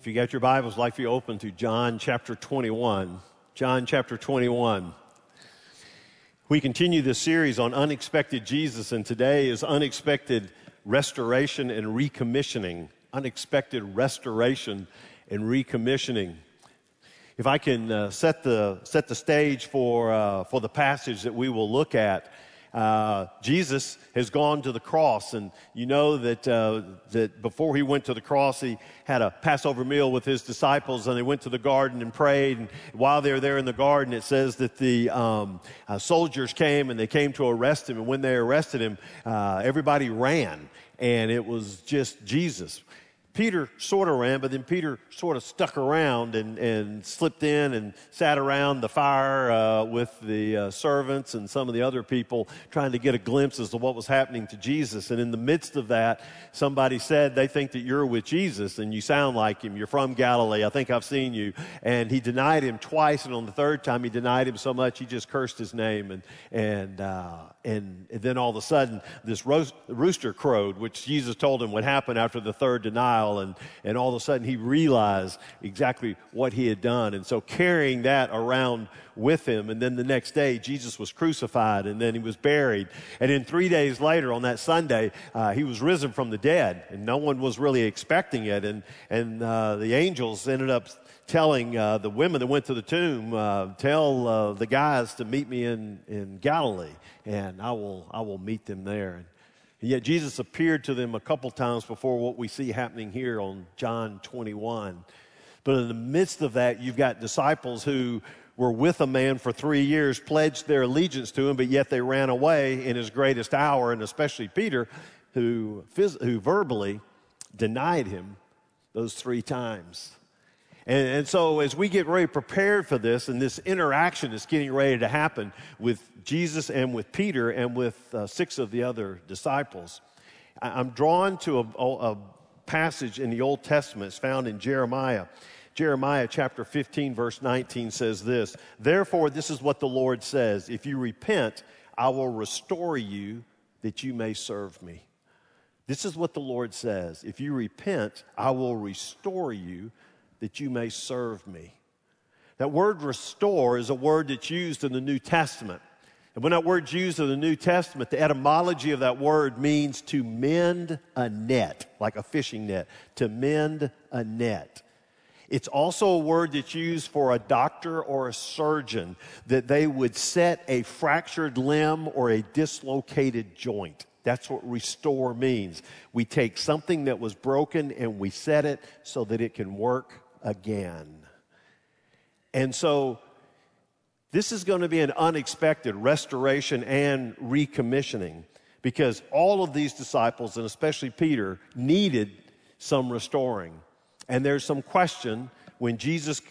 If you got your Bibles, like you open to John chapter 21. John chapter 21. We continue this series on unexpected Jesus, and today is unexpected restoration and recommissioning. Unexpected restoration and recommissioning. If I can uh, set, the, set the stage for, uh, for the passage that we will look at, uh, Jesus has gone to the cross, and you know that, uh, that before he went to the cross, he had a Passover meal with his disciples, and they went to the garden and prayed. And while they were there in the garden, it says that the um, uh, soldiers came and they came to arrest him. And when they arrested him, uh, everybody ran, and it was just Jesus. Peter sort of ran, but then Peter sort of stuck around and, and slipped in and sat around the fire uh, with the uh, servants and some of the other people trying to get a glimpse as to what was happening to Jesus. And in the midst of that, somebody said, They think that you're with Jesus and you sound like him. You're from Galilee. I think I've seen you. And he denied him twice. And on the third time, he denied him so much he just cursed his name. And, and, uh, and, and then all of a sudden, this rooster crowed, which Jesus told him would happen after the third denial and, and all of a sudden he realized exactly what he had done. And so carrying that around with him. And then the next day, Jesus was crucified and then he was buried. And then three days later, on that Sunday, uh, he was risen from the dead. And no one was really expecting it. And, and uh, the angels ended up telling uh, the women that went to the tomb, uh, tell uh, the guys to meet me in, in Galilee, and I will, I will meet them there. Yet Jesus appeared to them a couple times before what we see happening here on John 21. But in the midst of that, you've got disciples who were with a man for three years, pledged their allegiance to him, but yet they ran away in his greatest hour, and especially Peter, who, who verbally denied him those three times. And, and, so, as we get ready prepared for this, and this interaction is getting ready to happen with Jesus and with Peter and with uh, six of the other disciples, I'm drawn to a, a passage in the Old Testament. It's found in Jeremiah. Jeremiah chapter 15, verse 19 says this Therefore, this is what the Lord says If you repent, I will restore you that you may serve me. This is what the Lord says If you repent, I will restore you that you may serve me. That word restore is a word that's used in the New Testament. And when that word's used in the New Testament, the etymology of that word means to mend a net, like a fishing net, to mend a net. It's also a word that's used for a doctor or a surgeon that they would set a fractured limb or a dislocated joint. That's what restore means. We take something that was broken and we set it so that it can work again. And so this is going to be an unexpected restoration and recommissioning because all of these disciples, and especially Peter, needed some restoring. And there's some question when Jesus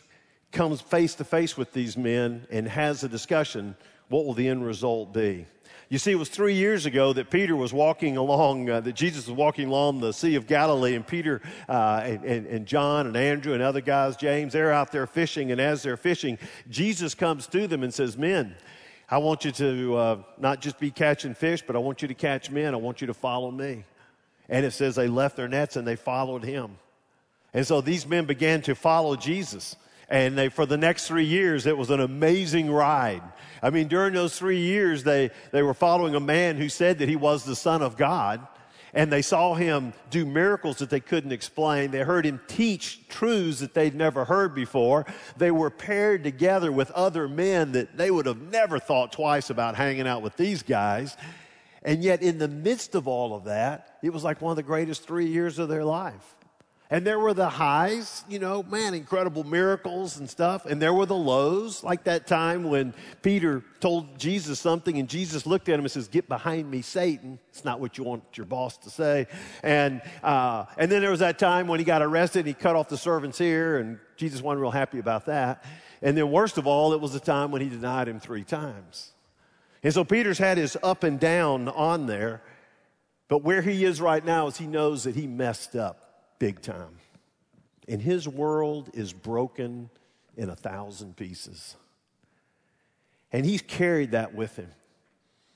comes face to face with these men and has a discussion, what will the end result be? You see, it was three years ago that Peter was walking along, uh, that Jesus was walking along the Sea of Galilee, and Peter uh, and, and, and, John and Andrew and other guys, James, they're out there fishing, and as they're fishing, Jesus comes to them and says, Men, I want you to uh, not just be catching fish, but I want you to catch men. I want you to follow me. And it says they left their nets and they followed him. And so these men began to follow Jesus. And they, for the next three years, it was an amazing ride. I mean, during those three years, they, they were following a man who said that he was the Son of God. And they saw him do miracles that they couldn't explain. They heard him teach truths that they'd never heard before. They were paired together with other men that they would have never thought twice about hanging out with these guys. And yet, in the midst of all of that, it was like one of the greatest three years of their life. And there were the highs, you know, man, incredible miracles and stuff. And there were the lows, like that time when Peter told Jesus something and Jesus looked at him and says, Get behind me, Satan. It's not what you want your boss to say. And, uh, and then there was that time when he got arrested and he cut off the servant's ear, and Jesus wasn't real happy about that. And then, worst of all, it was the time when he denied him three times. And so Peter's had his up and down on there. But where he is right now is he knows that he messed up big time. And his world is broken in a thousand pieces. And he's carried that with him.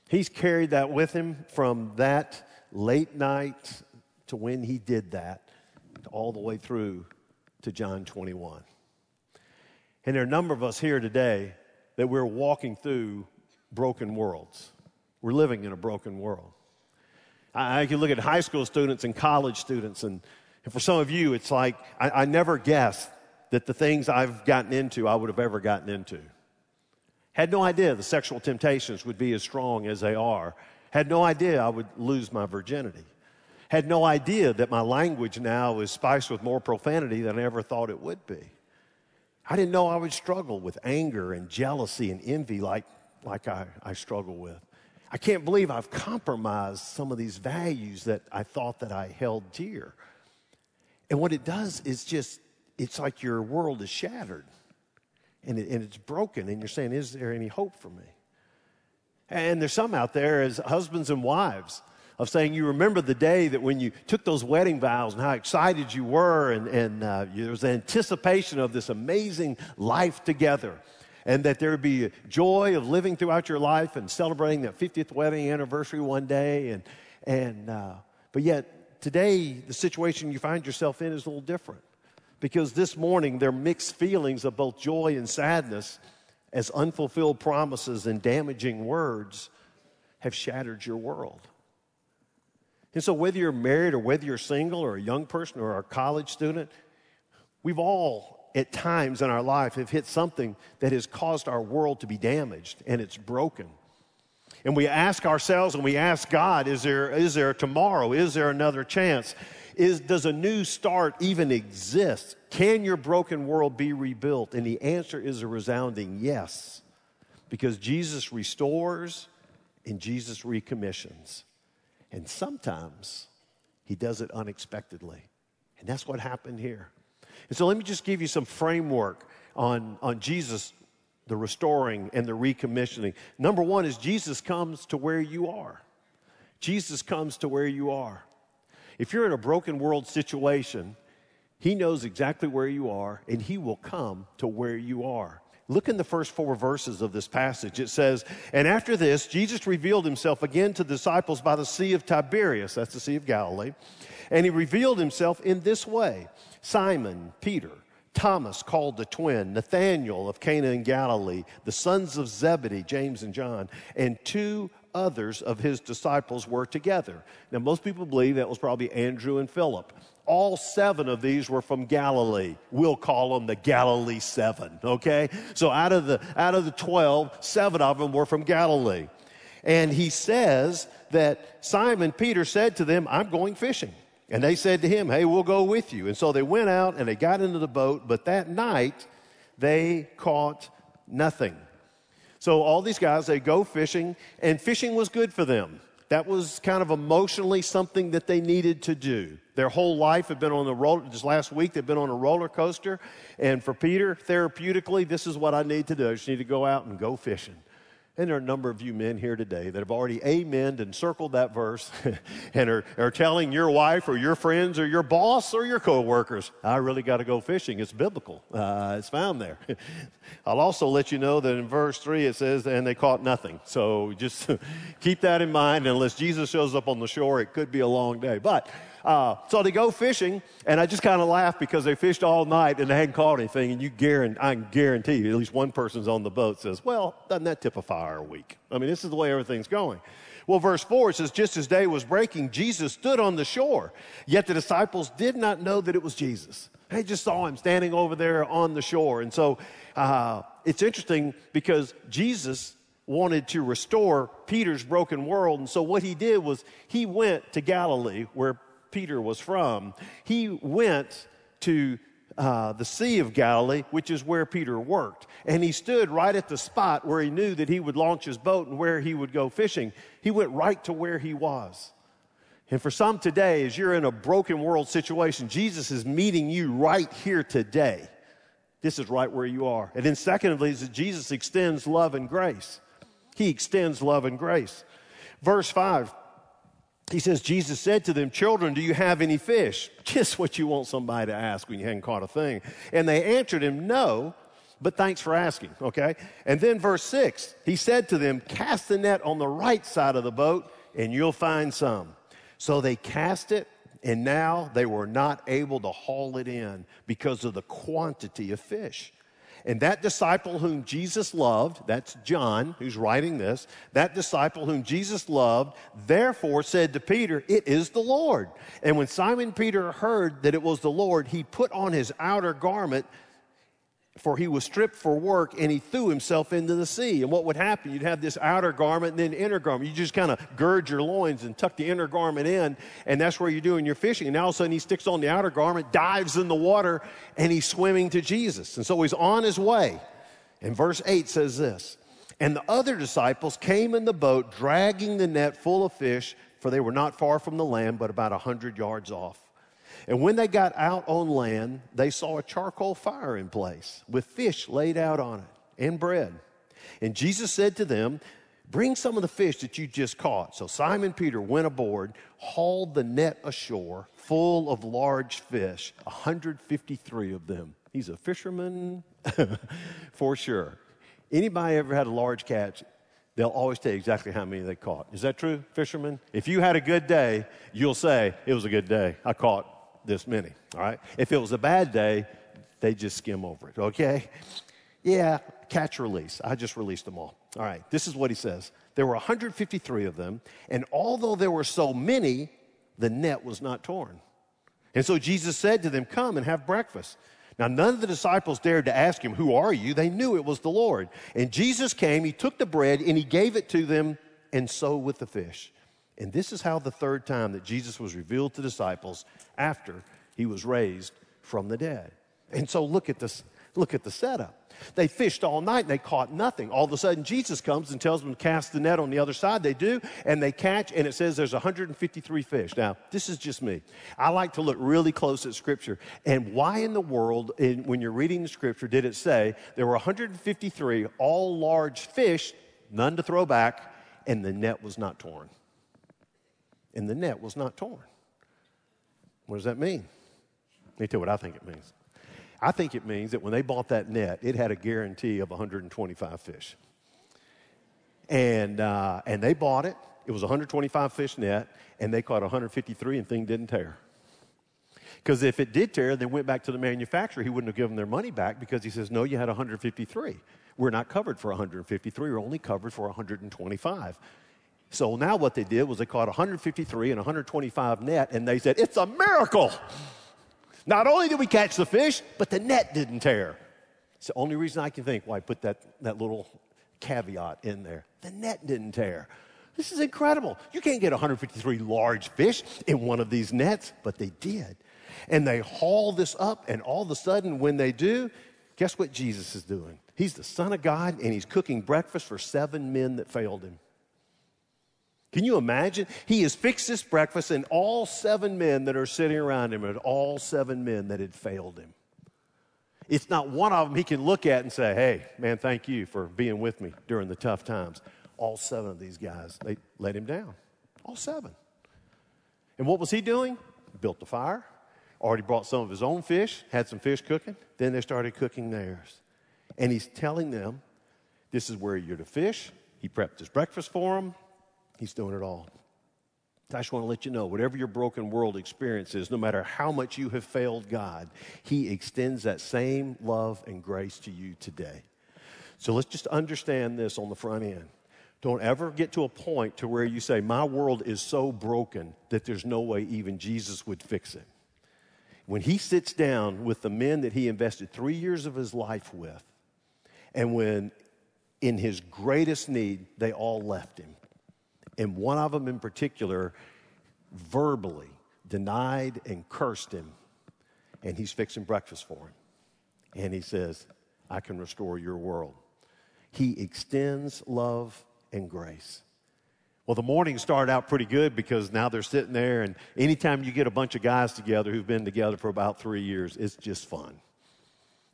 He's carried that with him from that late night to when he did that, all the way through to John 21. And there are a number of us here today that we're walking through broken worlds. We're living in a broken world. I, I can look at high school students and college students, and, and for some of you, it's like I, I never guessed that the things I've gotten into, I would have ever gotten into. Had no idea the sexual temptations would be as strong as they are. Had no idea I would lose my virginity. Had no idea that my language now is spiced with more profanity than I ever thought it would be. I didn't know I would struggle with anger and jealousy and envy like, like I, I struggle with. I can't believe I've compromised some of these values that I thought that I held dear. And what it does is just, it's like your world is shattered and, it, and it's broken, and you're saying, Is there any hope for me? And there's some out there as husbands and wives of saying, You remember the day that when you took those wedding vows and how excited you were, and, and uh, there was anticipation of this amazing life together. And that there would be joy of living throughout your life and celebrating that 50th wedding anniversary one day. And, and, uh, but yet, today, the situation you find yourself in is a little different because this morning there are mixed feelings of both joy and sadness as unfulfilled promises and damaging words have shattered your world. And so, whether you're married or whether you're single or a young person or a college student, we've all at times in our life have hit something that has caused our world to be damaged and it's broken. And we ask ourselves and we ask God, is there, is there tomorrow? Is there another chance? is does a new start even exist? Can your broken world be rebuilt? And the answer is a resounding yes, because Jesus restores and Jesus recommissions. And sometimes he does it unexpectedly. And that's what happened here. And so let me just give you some framework on, on Jesus, the restoring and the recommissioning. Number one is Jesus comes to where you are. Jesus comes to where you are. If you're in a broken world situation, He knows exactly where you are and He will come to where you are. Look in the first four verses of this passage. It says, And after this, Jesus revealed himself again to the disciples by the Sea of Tiberias, that's the Sea of Galilee. And he revealed himself in this way Simon, Peter, Thomas, called the twin, Nathanael of Cana in Galilee, the sons of Zebedee, James and John, and two others of his disciples were together. Now, most people believe that was probably Andrew and Philip. All seven of these were from Galilee. We'll call them the Galilee seven, okay? So out of the, out of the 12, seven of them were from Galilee. And he says that Simon Peter said to them, I'm going fishing. And they said to him, Hey, we'll go with you. And so they went out and they got into the boat, but that night they caught nothing. So all these guys, they go fishing, and fishing was good for them. That was kind of emotionally something that they needed to do. Their whole life had been on the roller, just last week they've been on a roller coaster. And for Peter, therapeutically, this is what I need to do. I just need to go out and go fishing. And there are a number of you men here today that have already amened and circled that verse and are, are telling your wife or your friends or your boss or your coworkers, I really got to go fishing. It's biblical. Uh, it's found there. I'll also let you know that in verse 3 it says, and they caught nothing. So just keep that in mind. Unless Jesus shows up on the shore, it could be a long day. But uh, so they go fishing, and I just kind of laugh because they fished all night and they hadn't caught anything. And you guarantee, I can guarantee you, at least one person's on the boat says, "Well, doesn't that typify our week?" I mean, this is the way everything's going. Well, verse 4 it says, Just as day was breaking, Jesus stood on the shore. Yet the disciples did not know that it was Jesus. They just saw him standing over there on the shore. And so uh, it's interesting because Jesus wanted to restore Peter's broken world. And so what he did was he went to Galilee, where Peter was from, he went to uh, the Sea of Galilee, which is where Peter worked. And he stood right at the spot where he knew that he would launch his boat and where he would go fishing. He went right to where he was. And for some today, as you're in a broken world situation, Jesus is meeting you right here today. This is right where you are. And then, secondly, is that Jesus extends love and grace. He extends love and grace. Verse 5 he says, Jesus said to them, Children, do you have any fish? Just what you want somebody to ask when you hadn't caught a thing. And they answered him, No, but thanks for asking, okay? And then verse 6, he said to them, Cast the net on the right side of the boat, and you'll find some. So they cast it, and now they were not able to haul it in because of the quantity of fish. And that disciple whom Jesus loved, that's John who's writing this, that disciple whom Jesus loved, therefore said to Peter, It is the Lord. And when Simon Peter heard that it was the Lord, he put on his outer garment for he was stripped for work and he threw himself into the sea. And what would happen? You'd have this outer garment and then inner garment. You just kind of gird your loins and tuck the inner garment in, and that's where you're doing your fishing. And now all of a sudden he sticks on the outer garment, dives in the water, and he's swimming to Jesus. And so he's on his way. And verse 8 says this And the other disciples came in the boat, dragging the net full of fish, for they were not far from the land, but about a hundred yards off. And when they got out on land, they saw a charcoal fire in place with fish laid out on it and bread. And Jesus said to them, Bring some of the fish that you just caught. So Simon Peter went aboard, hauled the net ashore full of large fish, 153 of them. He's a fisherman for sure. Anybody ever had a large catch? They'll always tell you exactly how many they caught. Is that true, fishermen? If you had a good day, you'll say, It was a good day. I caught this many, all right? If it was a bad day, they just skim over it, okay? Yeah, catch release. I just released them all. All right, this is what he says. There were 153 of them, and although there were so many, the net was not torn. And so Jesus said to them, Come and have breakfast. Now, none of the disciples dared to ask him, Who are you? They knew it was the Lord. And Jesus came, he took the bread, and he gave it to them, and so with the fish. And this is how the third time that Jesus was revealed to disciples after he was raised from the dead. And so look at this, look at the setup. They fished all night and they caught nothing. All of a sudden, Jesus comes and tells them to cast the net on the other side. They do, and they catch, and it says there's 153 fish. Now, this is just me. I like to look really close at Scripture. And why in the world, in, when you're reading the Scripture, did it say there were 153, all large fish, none to throw back, and the net was not torn? And the net was not torn. What does that mean? Let me tell you what I think it means. I think it means that when they bought that net, it had a guarantee of 125 fish. And, uh, and they bought it. It was a 125 fish net, and they caught 153, and thing didn't tear. Because if it did tear, they went back to the manufacturer. He wouldn't have given their money back because he says, No, you had 153. We're not covered for 153. We're only covered for 125. So now what they did was they caught 153 and 125 net, and they said, It's a miracle. Not only did we catch the fish, but the net didn't tear. It's the only reason I can think why I put that, that little caveat in there. The net didn't tear. This is incredible. You can't get 153 large fish in one of these nets, but they did. And they haul this up, and all of a sudden, when they do, guess what Jesus is doing? He's the Son of God, and he's cooking breakfast for seven men that failed him. Can you imagine? He has fixed this breakfast, and all seven men that are sitting around him are all seven men that had failed him. It's not one of them he can look at and say, Hey, man, thank you for being with me during the tough times. All seven of these guys, they let him down. All seven. And what was he doing? Built a fire, already brought some of his own fish, had some fish cooking. Then they started cooking theirs. And he's telling them, This is where you're to fish. He prepped his breakfast for them. He's doing it all. I just want to let you know whatever your broken world experience is, no matter how much you have failed God, He extends that same love and grace to you today. So let's just understand this on the front end. Don't ever get to a point to where you say, My world is so broken that there's no way even Jesus would fix it. When he sits down with the men that he invested three years of his life with, and when in his greatest need, they all left him and one of them in particular verbally denied and cursed him. And he's fixing breakfast for him. And he says, I can restore your world. He extends love and grace. Well, the morning started out pretty good because now they're sitting there, and anytime you get a bunch of guys together who've been together for about three years, it's just fun.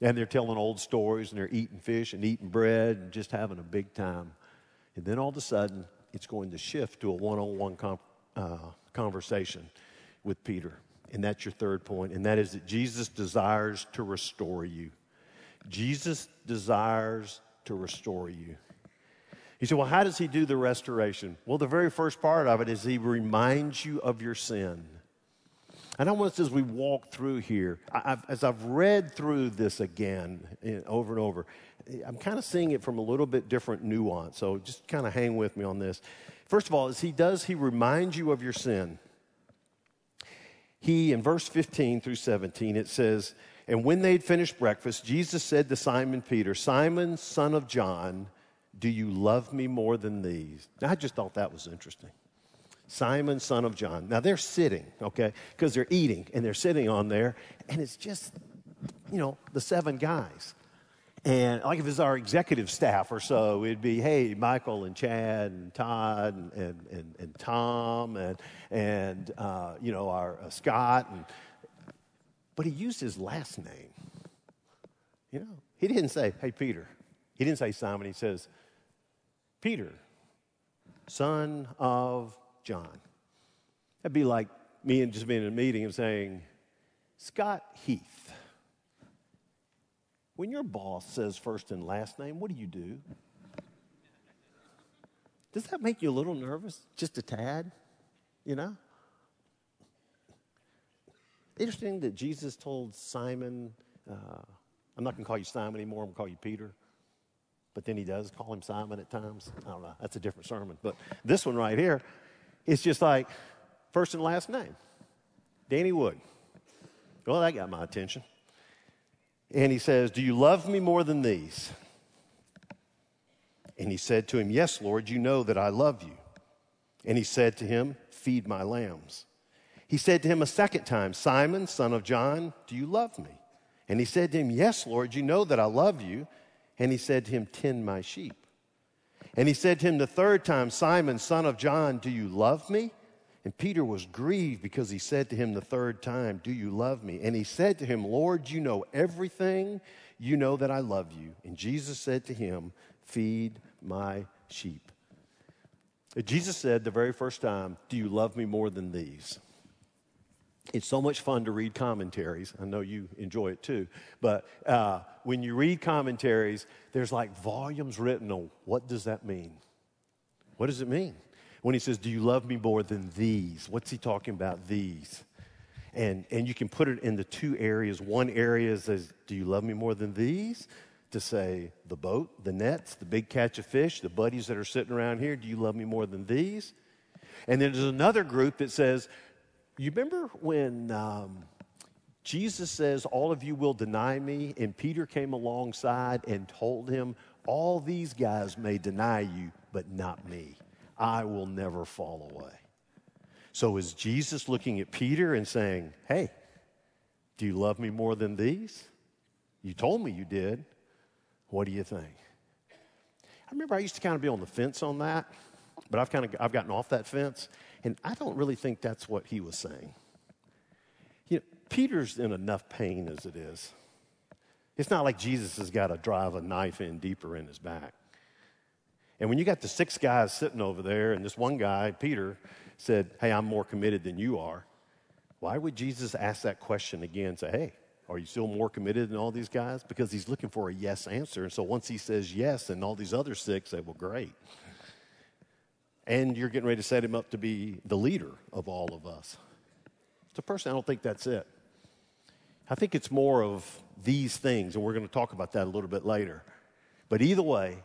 And they're telling old stories, and they're eating fish and eating bread and just having a big time. And then all of a sudden, it's going to shift to a one on one conversation with Peter. And that's your third point, and that is that Jesus desires to restore you. Jesus desires to restore you. He said, Well, how does he do the restoration? Well, the very first part of it is he reminds you of your sin. And I want us, as we walk through here, I've, as I've read through this again eh, over and over, I'm kind of seeing it from a little bit different nuance. So just kind of hang with me on this. First of all, as he does, he reminds you of your sin. He, in verse 15 through 17, it says, And when they'd finished breakfast, Jesus said to Simon Peter, Simon, son of John, do you love me more than these? Now, I just thought that was interesting. Simon, son of John. Now they're sitting, okay, because they're eating and they're sitting on there, and it's just, you know, the seven guys. And like if it's our executive staff or so, it'd be, hey, Michael and Chad and Todd and, and, and, and Tom and, and uh, you know, our uh, Scott. And, but he used his last name. You know, he didn't say, hey, Peter. He didn't say Simon. He says, Peter, son of John. That'd be like me and just being in a meeting and saying, Scott Heath. When your boss says first and last name, what do you do? Does that make you a little nervous? Just a tad? You know? Interesting that Jesus told Simon, uh, I'm not going to call you Simon anymore, I'm going to call you Peter. But then he does call him Simon at times. I don't know. That's a different sermon. But this one right here, it's just like first and last name Danny Wood. Well, that got my attention. And he says, Do you love me more than these? And he said to him, Yes, Lord, you know that I love you. And he said to him, Feed my lambs. He said to him a second time, Simon, son of John, do you love me? And he said to him, Yes, Lord, you know that I love you. And he said to him, Tend my sheep. And he said to him the third time, Simon, son of John, do you love me? And Peter was grieved because he said to him the third time, Do you love me? And he said to him, Lord, you know everything. You know that I love you. And Jesus said to him, Feed my sheep. Jesus said the very first time, Do you love me more than these? It's so much fun to read commentaries. I know you enjoy it too. But uh, when you read commentaries, there's like volumes written on what does that mean? What does it mean? When he says, Do you love me more than these? What's he talking about, these? And, and you can put it in the two areas. One area says, Do you love me more than these? To say, the boat, the nets, the big catch of fish, the buddies that are sitting around here, do you love me more than these? And then there's another group that says, you remember when um, Jesus says, All of you will deny me, and Peter came alongside and told him, All these guys may deny you, but not me. I will never fall away. So is Jesus looking at Peter and saying, Hey, do you love me more than these? You told me you did. What do you think? I remember I used to kind of be on the fence on that, but I've kind of I've gotten off that fence. And I don't really think that's what he was saying. You know, Peter's in enough pain as it is. It's not like Jesus has got to drive a knife in deeper in his back. And when you got the six guys sitting over there, and this one guy, Peter, said, Hey, I'm more committed than you are, why would Jesus ask that question again? Say, Hey, are you still more committed than all these guys? Because he's looking for a yes answer. And so once he says yes, and all these other six say, Well, great and you're getting ready to set him up to be the leader of all of us. So, personally, I don't think that's it. I think it's more of these things, and we're going to talk about that a little bit later. But either way,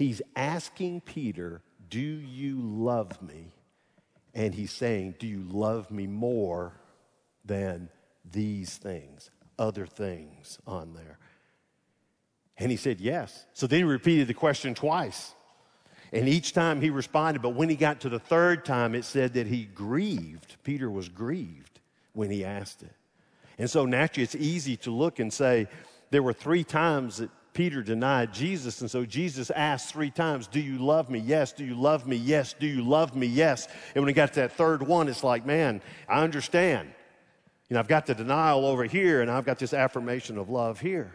he's asking Peter, Do you love me? And he's saying, Do you love me more than these things, other things on there? And he said, Yes. So then he repeated the question twice. And each time he responded, but when he got to the third time, it said that he grieved. Peter was grieved when he asked it. And so naturally, it's easy to look and say, there were three times that Peter denied Jesus. And so Jesus asked three times, Do you love me? Yes. Do you love me? Yes. Do you love me? Yes. And when he got to that third one, it's like, Man, I understand. You know, I've got the denial over here, and I've got this affirmation of love here.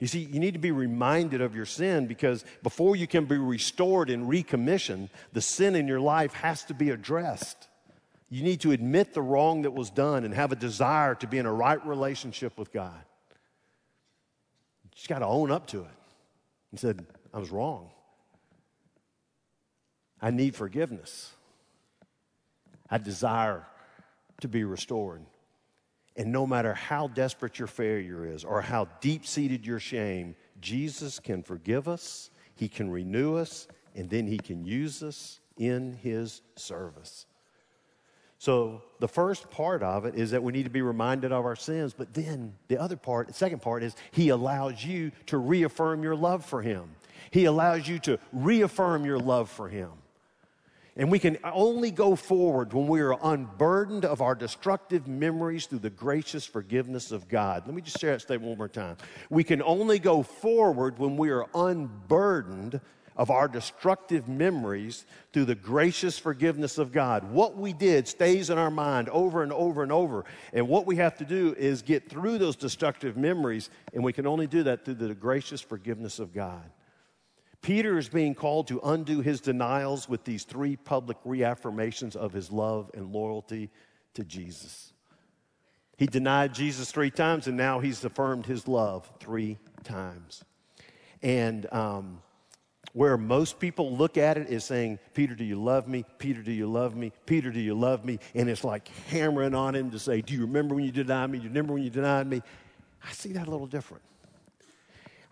You see, you need to be reminded of your sin because before you can be restored and recommissioned, the sin in your life has to be addressed. You need to admit the wrong that was done and have a desire to be in a right relationship with God. Just got to own up to it and said, I was wrong. I need forgiveness. I desire to be restored. And no matter how desperate your failure is or how deep seated your shame, Jesus can forgive us, He can renew us, and then He can use us in His service. So, the first part of it is that we need to be reminded of our sins, but then the other part, the second part is He allows you to reaffirm your love for Him. He allows you to reaffirm your love for Him. And we can only go forward when we are unburdened of our destructive memories through the gracious forgiveness of God. Let me just share that statement one more time. We can only go forward when we are unburdened of our destructive memories through the gracious forgiveness of God. What we did stays in our mind over and over and over. And what we have to do is get through those destructive memories, and we can only do that through the gracious forgiveness of God. Peter is being called to undo his denials with these three public reaffirmations of his love and loyalty to Jesus. He denied Jesus three times, and now he's affirmed his love three times. And um, where most people look at it is saying, Peter, do you love me? Peter, do you love me? Peter, do you love me? And it's like hammering on him to say, Do you remember when you denied me? Do you remember when you denied me? I see that a little different.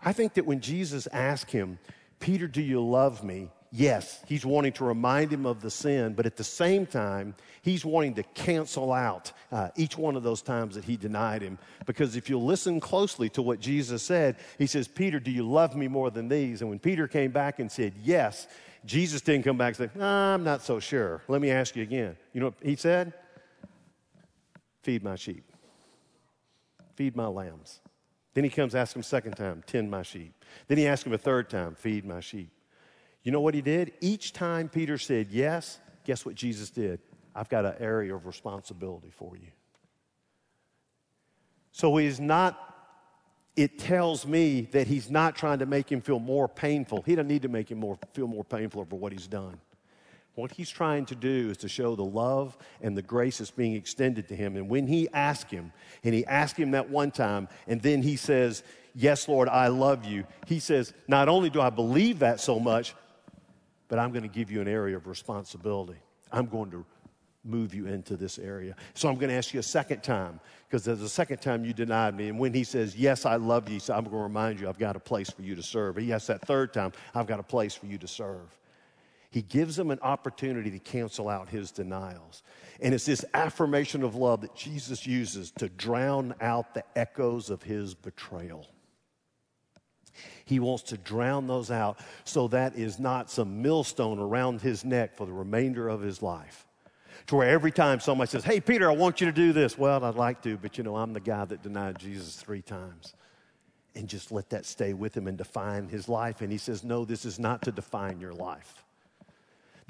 I think that when Jesus asked him, Peter, do you love me? Yes, he's wanting to remind him of the sin, but at the same time, he's wanting to cancel out uh, each one of those times that he denied him. Because if you listen closely to what Jesus said, he says, Peter, do you love me more than these? And when Peter came back and said, Yes, Jesus didn't come back and say, nah, I'm not so sure. Let me ask you again. You know what he said? Feed my sheep, feed my lambs. Then he comes, asks him a second time, tend my sheep. Then he asked him a third time, feed my sheep. You know what he did? Each time Peter said yes, guess what Jesus did? I've got an area of responsibility for you. So he's not, it tells me that he's not trying to make him feel more painful. He doesn't need to make him more, feel more painful over what he's done. What he's trying to do is to show the love and the grace that's being extended to him. And when he asked him, and he asked him that one time, and then he says, Yes, Lord, I love you, he says, Not only do I believe that so much, but I'm going to give you an area of responsibility. I'm going to move you into this area. So I'm going to ask you a second time, because there's a second time you denied me. And when he says, Yes, I love you, so I'm going to remind you, I've got a place for you to serve. He asks that third time, I've got a place for you to serve. He gives them an opportunity to cancel out his denials. And it's this affirmation of love that Jesus uses to drown out the echoes of his betrayal. He wants to drown those out so that is not some millstone around his neck for the remainder of his life. To where every time somebody says, Hey, Peter, I want you to do this. Well, I'd like to, but you know, I'm the guy that denied Jesus three times. And just let that stay with him and define his life. And he says, No, this is not to define your life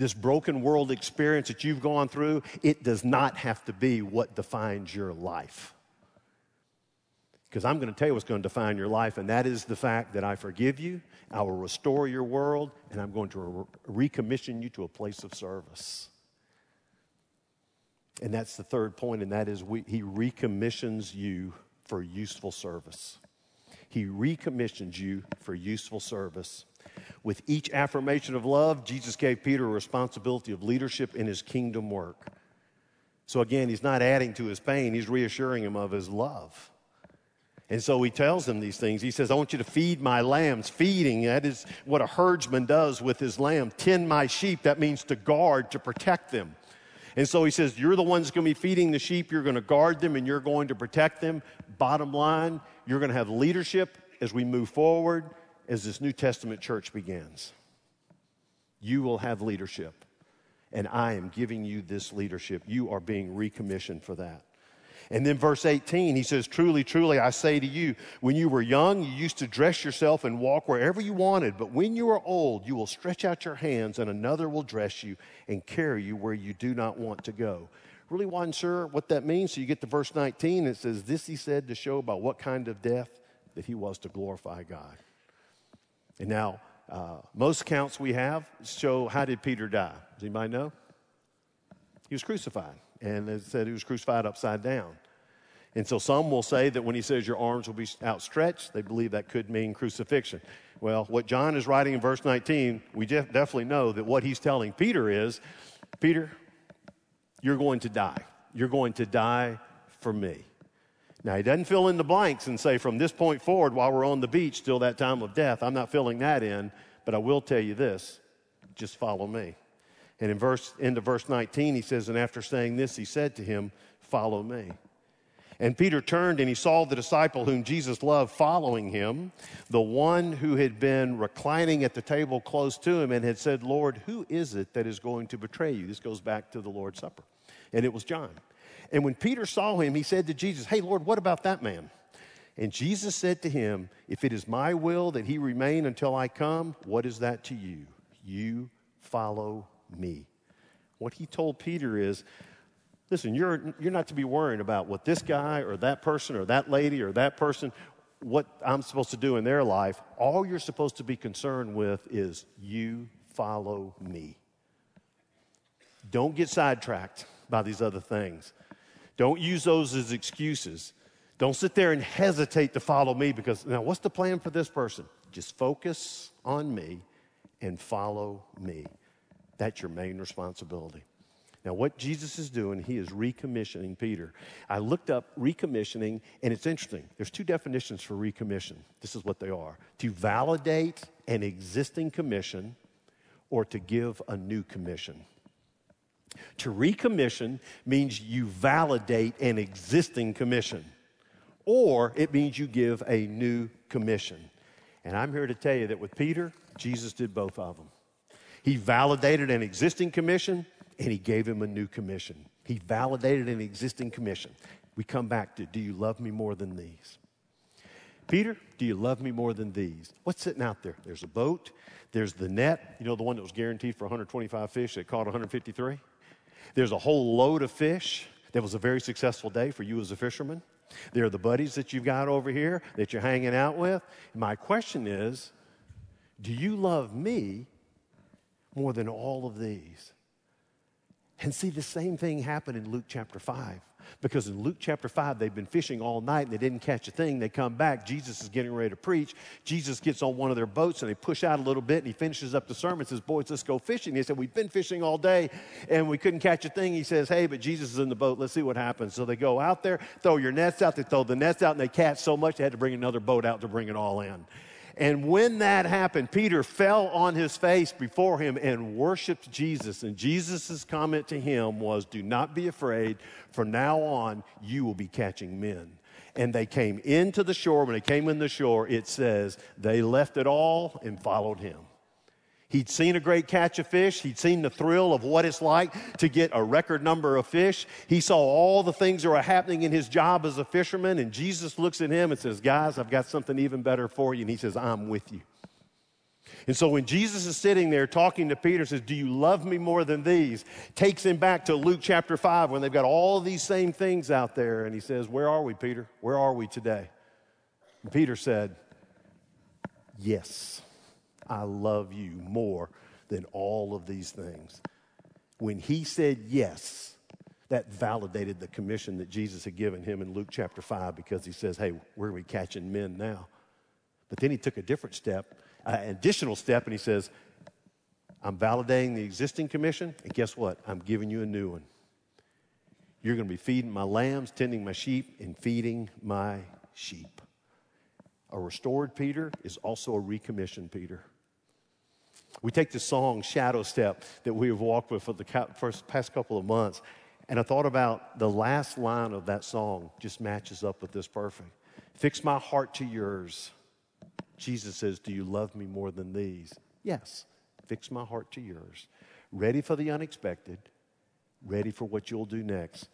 this broken world experience that you've gone through, it does not have to be what defines your life. Because I'm going to tell you what's going to define your life, and that is the fact that I forgive you, I will restore your world, and I'm going to re- recommission you to a place of service. And that's the third point, and that is we, He recommissions you for useful service. He recommissions you for useful service. With each affirmation of love, Jesus gave Peter a responsibility of leadership in his kingdom work. So again, he's not adding to his pain, he's reassuring him of his love. And so he tells him these things. He says, I want you to feed my lambs. Feeding, that is what a herdsman does with his lamb. Tend my sheep, that means to guard, to protect them. And so he says, You're the ones going to be feeding the sheep, you're going to guard them, and you're going to protect them. Bottom line, you're going to have leadership as we move forward as this New Testament church begins. You will have leadership, and I am giving you this leadership. You are being recommissioned for that. And then verse 18, he says, Truly, truly, I say to you, when you were young, you used to dress yourself and walk wherever you wanted. But when you are old, you will stretch out your hands, and another will dress you and carry you where you do not want to go. Really wasn't sure what that means. So you get to verse 19, it says, This he said to show about what kind of death that he was to glorify God. And now, uh, most accounts we have show how did Peter die? Does anybody know? He was crucified, and it said he was crucified upside down. And so some will say that when he says your arms will be outstretched, they believe that could mean crucifixion. Well, what John is writing in verse 19, we def- definitely know that what he's telling Peter is Peter, you're going to die. You're going to die for me. Now, he doesn't fill in the blanks and say, from this point forward, while we're on the beach, till that time of death. I'm not filling that in, but I will tell you this just follow me. And in verse, into verse 19, he says, And after saying this, he said to him, Follow me. And Peter turned and he saw the disciple whom Jesus loved following him, the one who had been reclining at the table close to him and had said, Lord, who is it that is going to betray you? This goes back to the Lord's Supper. And it was John. And when Peter saw him, he said to Jesus, Hey, Lord, what about that man? And Jesus said to him, If it is my will that he remain until I come, what is that to you? You follow me. What he told Peter is, Listen, you're, you're not to be worrying about what this guy or that person or that lady or that person, what I'm supposed to do in their life. All you're supposed to be concerned with is you follow me. Don't get sidetracked by these other things. Don't use those as excuses. Don't sit there and hesitate to follow me because now what's the plan for this person? Just focus on me and follow me. That's your main responsibility. Now, what Jesus is doing, he is recommissioning Peter. I looked up recommissioning, and it's interesting. There's two definitions for recommission. This is what they are to validate an existing commission or to give a new commission. To recommission means you validate an existing commission, or it means you give a new commission. And I'm here to tell you that with Peter, Jesus did both of them. He validated an existing commission and he gave him a new commission. He validated an existing commission. We come back to do you love me more than these? Peter, do you love me more than these? What's sitting out there? There's a boat, there's the net, you know, the one that was guaranteed for 125 fish that caught 153? There's a whole load of fish. That was a very successful day for you as a fisherman. There are the buddies that you've got over here that you're hanging out with. My question is do you love me more than all of these? And see, the same thing happened in Luke chapter 5. Because in Luke chapter 5, they've been fishing all night and they didn't catch a thing. They come back. Jesus is getting ready to preach. Jesus gets on one of their boats and they push out a little bit and he finishes up the sermon says, Boys, let's go fishing. They said, We've been fishing all day and we couldn't catch a thing. He says, Hey, but Jesus is in the boat. Let's see what happens. So they go out there, throw your nets out. They throw the nets out and they catch so much they had to bring another boat out to bring it all in. And when that happened, Peter fell on his face before him and worshiped Jesus. And Jesus' comment to him was, Do not be afraid. From now on, you will be catching men. And they came into the shore. When they came in the shore, it says, they left it all and followed him. He'd seen a great catch of fish. He'd seen the thrill of what it's like to get a record number of fish. He saw all the things that were happening in his job as a fisherman. And Jesus looks at him and says, Guys, I've got something even better for you. And he says, I'm with you. And so when Jesus is sitting there talking to Peter, says, Do you love me more than these? Takes him back to Luke chapter 5 when they've got all these same things out there. And he says, Where are we, Peter? Where are we today? And Peter said, Yes. I love you more than all of these things. When he said yes, that validated the commission that Jesus had given him in Luke chapter 5 because he says, Hey, where are we catching men now? But then he took a different step, an additional step, and he says, I'm validating the existing commission, and guess what? I'm giving you a new one. You're going to be feeding my lambs, tending my sheep, and feeding my sheep. A restored Peter is also a recommissioned Peter. We take the song Shadow Step that we have walked with for the first, past couple of months, and I thought about the last line of that song just matches up with this perfect. Fix my heart to yours. Jesus says, Do you love me more than these? Yes. Fix my heart to yours. Ready for the unexpected, ready for what you'll do next.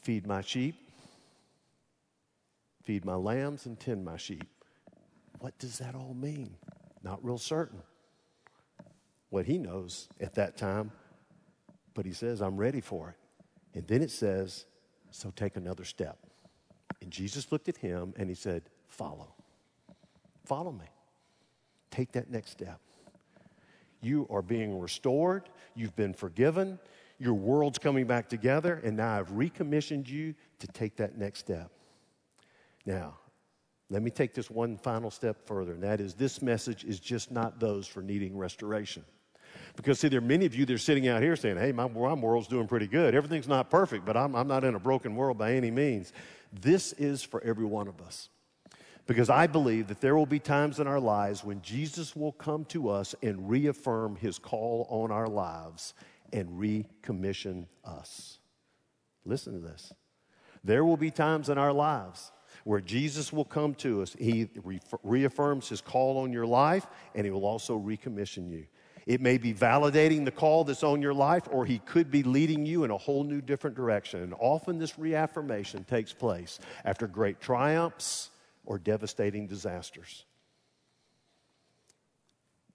Feed my sheep, feed my lambs, and tend my sheep. What does that all mean? Not real certain what he knows at that time. But he says, I'm ready for it. And then it says, So take another step. And Jesus looked at him and he said, Follow. Follow me. Take that next step. You are being restored. You've been forgiven. Your world's coming back together. And now I've recommissioned you to take that next step. Now, let me take this one final step further, and that is this message is just not those for needing restoration. Because, see, there are many of you that are sitting out here saying, hey, my, my world's doing pretty good. Everything's not perfect, but I'm, I'm not in a broken world by any means. This is for every one of us. Because I believe that there will be times in our lives when Jesus will come to us and reaffirm his call on our lives and recommission us. Listen to this. There will be times in our lives where Jesus will come to us. He reaffirms his call on your life and he will also recommission you. It may be validating the call that's on your life, or he could be leading you in a whole new different direction. And often this reaffirmation takes place after great triumphs or devastating disasters.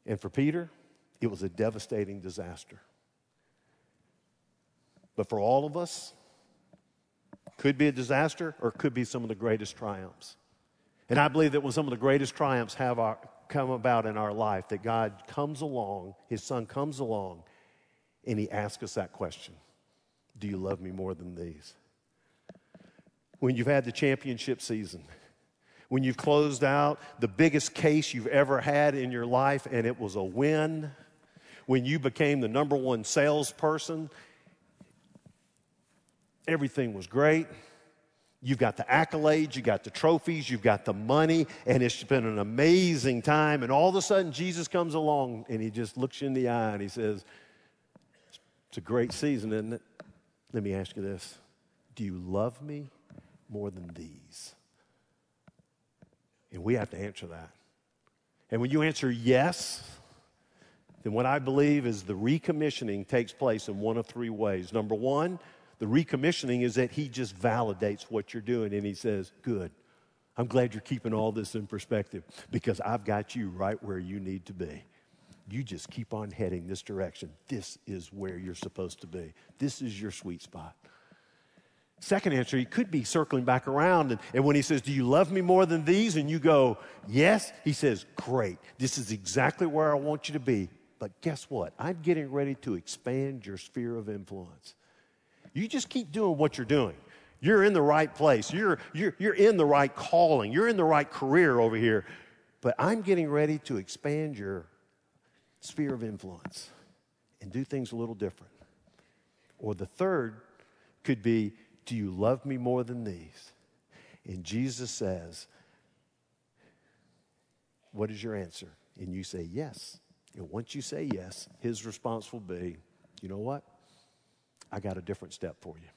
And for Peter, it was a devastating disaster. But for all of us, could be a disaster or could be some of the greatest triumphs. And I believe that when some of the greatest triumphs have our, come about in our life, that God comes along, His Son comes along, and He asks us that question Do you love me more than these? When you've had the championship season, when you've closed out the biggest case you've ever had in your life and it was a win, when you became the number one salesperson everything was great. You've got the accolades, you've got the trophies, you've got the money, and it's been an amazing time. And all of a sudden, Jesus comes along and he just looks you in the eye and he says, It's a great season, isn't it? Let me ask you this Do you love me more than these? And we have to answer that. And when you answer yes, then what I believe is the recommissioning takes place in one of three ways. Number one, the recommissioning is that he just validates what you're doing and he says, Good. I'm glad you're keeping all this in perspective because I've got you right where you need to be. You just keep on heading this direction. This is where you're supposed to be. This is your sweet spot. Second answer, he could be circling back around. And, and, when he says, Do you love me more than these? And you go, Yes, he says, Great. This is exactly where I want you to be. But guess what? I'm getting ready to expand your sphere of influence. You just keep doing what you're doing. You're in the right place. You're, you're, you're in the right calling. You're in the right career over here. But I'm getting ready to expand your sphere of influence and do things a little different. Or the third could be Do you love me more than these? And Jesus says, What is your answer? And you say yes. And once you say yes, his response will be, You know what? I got a different step for you.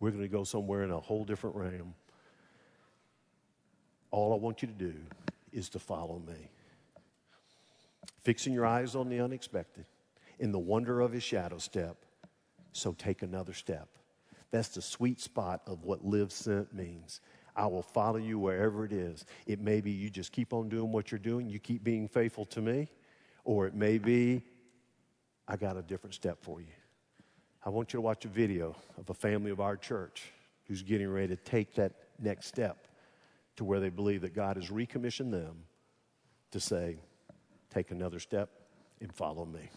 We're going to go somewhere in a whole different realm. All I want you to do is to follow me. Fixing your eyes on the unexpected, in the wonder of his shadow step. So take another step. That's the sweet spot of what live sent means. I will follow you wherever it is. It may be you just keep on doing what you're doing, you keep being faithful to me, or it may be I got a different step for you. I want you to watch a video of a family of our church who's getting ready to take that next step to where they believe that God has recommissioned them to say, take another step and follow me.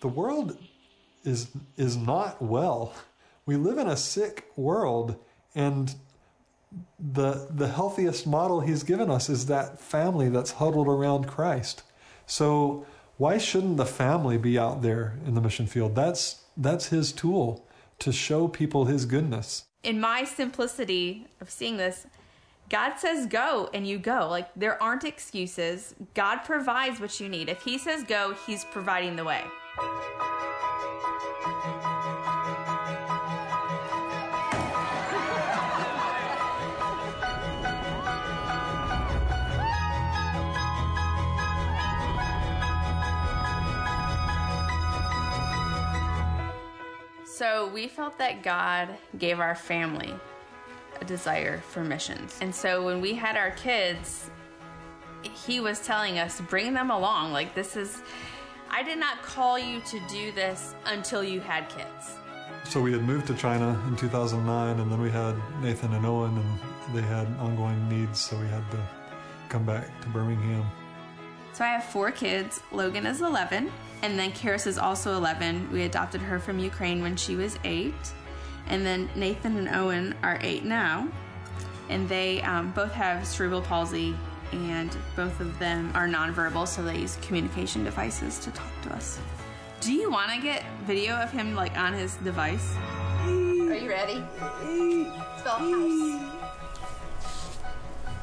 The world is is not well. We live in a sick world and the the healthiest model he's given us is that family that's huddled around Christ. So why shouldn't the family be out there in the mission field? That's that's his tool to show people his goodness. In my simplicity of seeing this, God says go and you go. Like there aren't excuses. God provides what you need. If he says go, he's providing the way. So we felt that God gave our family a desire for missions. And so when we had our kids, he was telling us, bring them along. Like, this is, I did not call you to do this until you had kids. So we had moved to China in 2009, and then we had Nathan and Owen, and they had ongoing needs, so we had to come back to Birmingham. So I have four kids. Logan is 11, and then Karis is also 11. We adopted her from Ukraine when she was eight. And then Nathan and Owen are eight now, and they um, both have cerebral palsy, and both of them are nonverbal, so they use communication devices to talk to us. Do you want to get video of him like on his device? Are you ready? Spell house.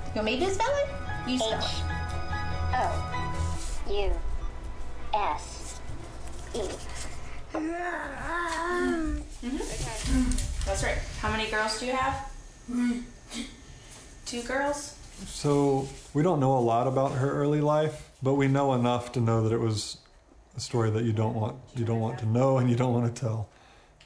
You want me to spell it? You spell H it. O U S E. That's right. How many girls do you have? Two girls? So we don't know a lot about her early life, but we know enough to know that it was a story that you don't want you don't want to know and you don't want to tell.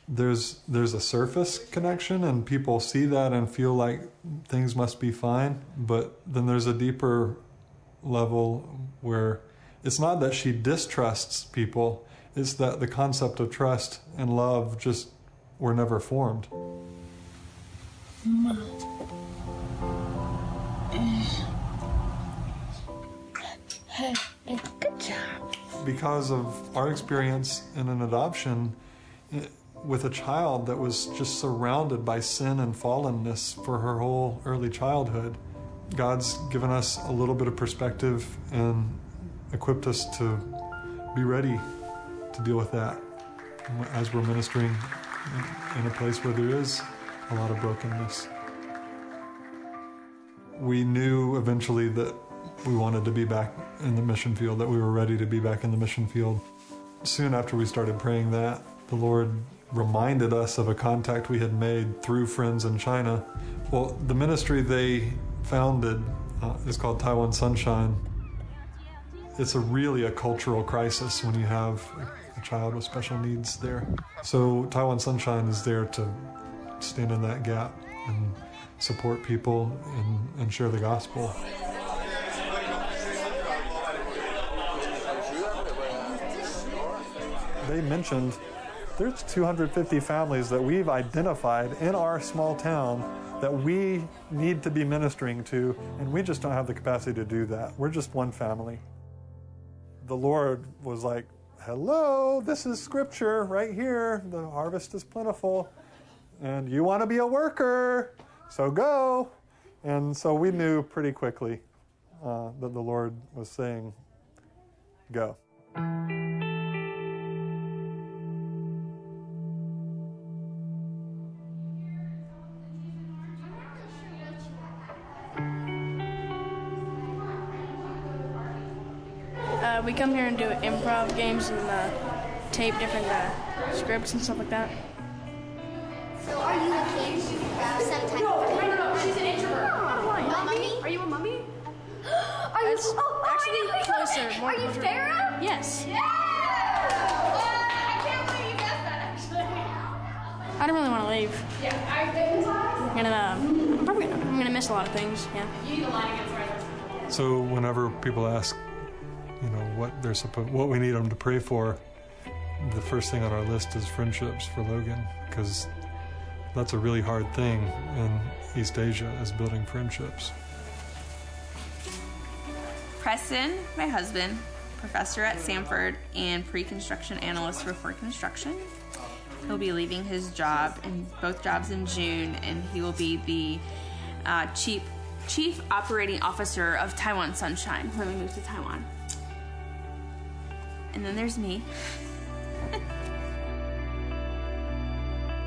There's there's a surface connection and people see that and feel like things must be fine, but then there's a deeper level where it's not that she distrusts people, it's that the concept of trust and love just were never formed. Good job. because of our experience in an adoption eh, with a child that was just surrounded by sin and fallenness for her whole early childhood. God's given us a little bit of perspective and equipped us to be ready to deal with that as we're ministering in a place where there is a lot of brokenness. We knew eventually that we wanted to be back in the mission field, that we were ready to be back in the mission field. Soon after we started praying that, the Lord reminded us of a contact we had made through friends in China. Well, the ministry they founded uh, is called Taiwan Sunshine. It's a really a cultural crisis when you have child with special needs there. So Taiwan Sunshine is there to stand in that gap and support people and, and share the gospel. they mentioned there's 250 families that we've identified in our small town that we need to be ministering to, and we just don't have the capacity to do that. We're just one family. The Lord was like, Hello, this is scripture right here. The harvest is plentiful, and you want to be a worker, so go. And so we knew pretty quickly uh, that the Lord was saying, Go. We come here and do improv games and uh, tape different uh, scripts and stuff like that. So are you a kid? Some type of She's an introvert. Mummy? Are you a mummy? Are you That's oh, actually are closer, more Are you closer. Yes. Yeah! I can't believe you guessed that, actually. I don't really want to leave. Yeah, I didn't. I'm gonna, uh, I'm probably gonna, I'm gonna miss a lot of things. Yeah. You need to line against So whenever people ask, you know, what they're supposed, what we need them to pray for, the first thing on our list is friendships for Logan, because that's a really hard thing in East Asia is building friendships. Preston, my husband, professor at Samford and pre-construction analyst for Ford Construction. He'll be leaving his job in both jobs in June, and he will be the uh, chief chief operating officer of Taiwan Sunshine when we move to Taiwan. And then there's me.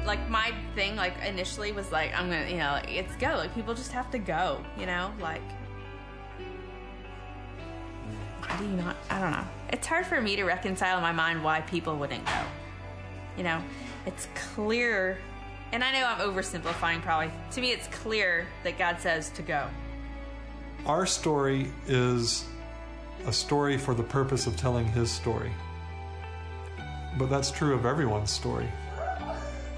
like my thing, like initially was like I'm gonna, you know, it's go. Like people just have to go, you know, like do you not? I don't know. It's hard for me to reconcile in my mind why people wouldn't go. You know, it's clear, and I know I'm oversimplifying probably. To me, it's clear that God says to go. Our story is a story for the purpose of telling his story. But that's true of everyone's story.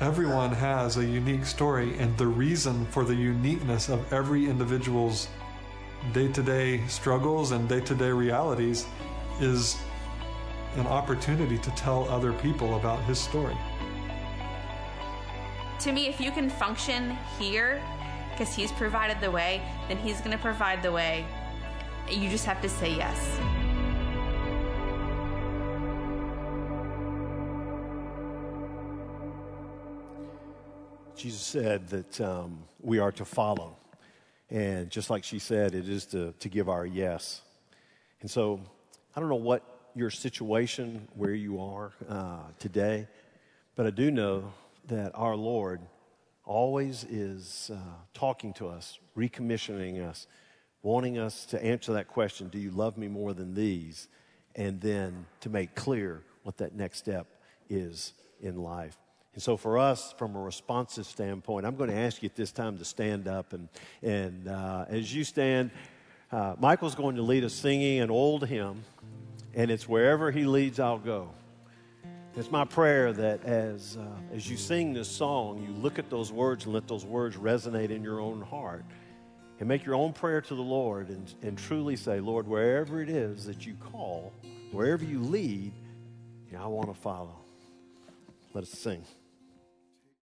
Everyone has a unique story, and the reason for the uniqueness of every individual's day to day struggles and day to day realities is an opportunity to tell other people about his story. To me, if you can function here because He's provided the way, then He's going to provide the way. You just have to say yes. Jesus said that um, we are to follow. And just like she said, it is to, to give our yes. And so I don't know what your situation, where you are uh, today, but I do know that our Lord always is uh, talking to us, recommissioning us wanting us to answer that question Do you love me more than these? And then to make clear what that next step is in life. And so, for us, from a responsive standpoint, I'm going to ask you at this time to stand up. And, and uh, as you stand, uh, Michael's going to lead us singing an old hymn, and it's wherever he leads, I'll go. It's my prayer that as, uh, as you sing this song, you look at those words and let those words resonate in your own heart and make your own prayer to the Lord and, and truly say, Lord, wherever it is that you call, wherever you lead, you know, I want to follow. Let us sing.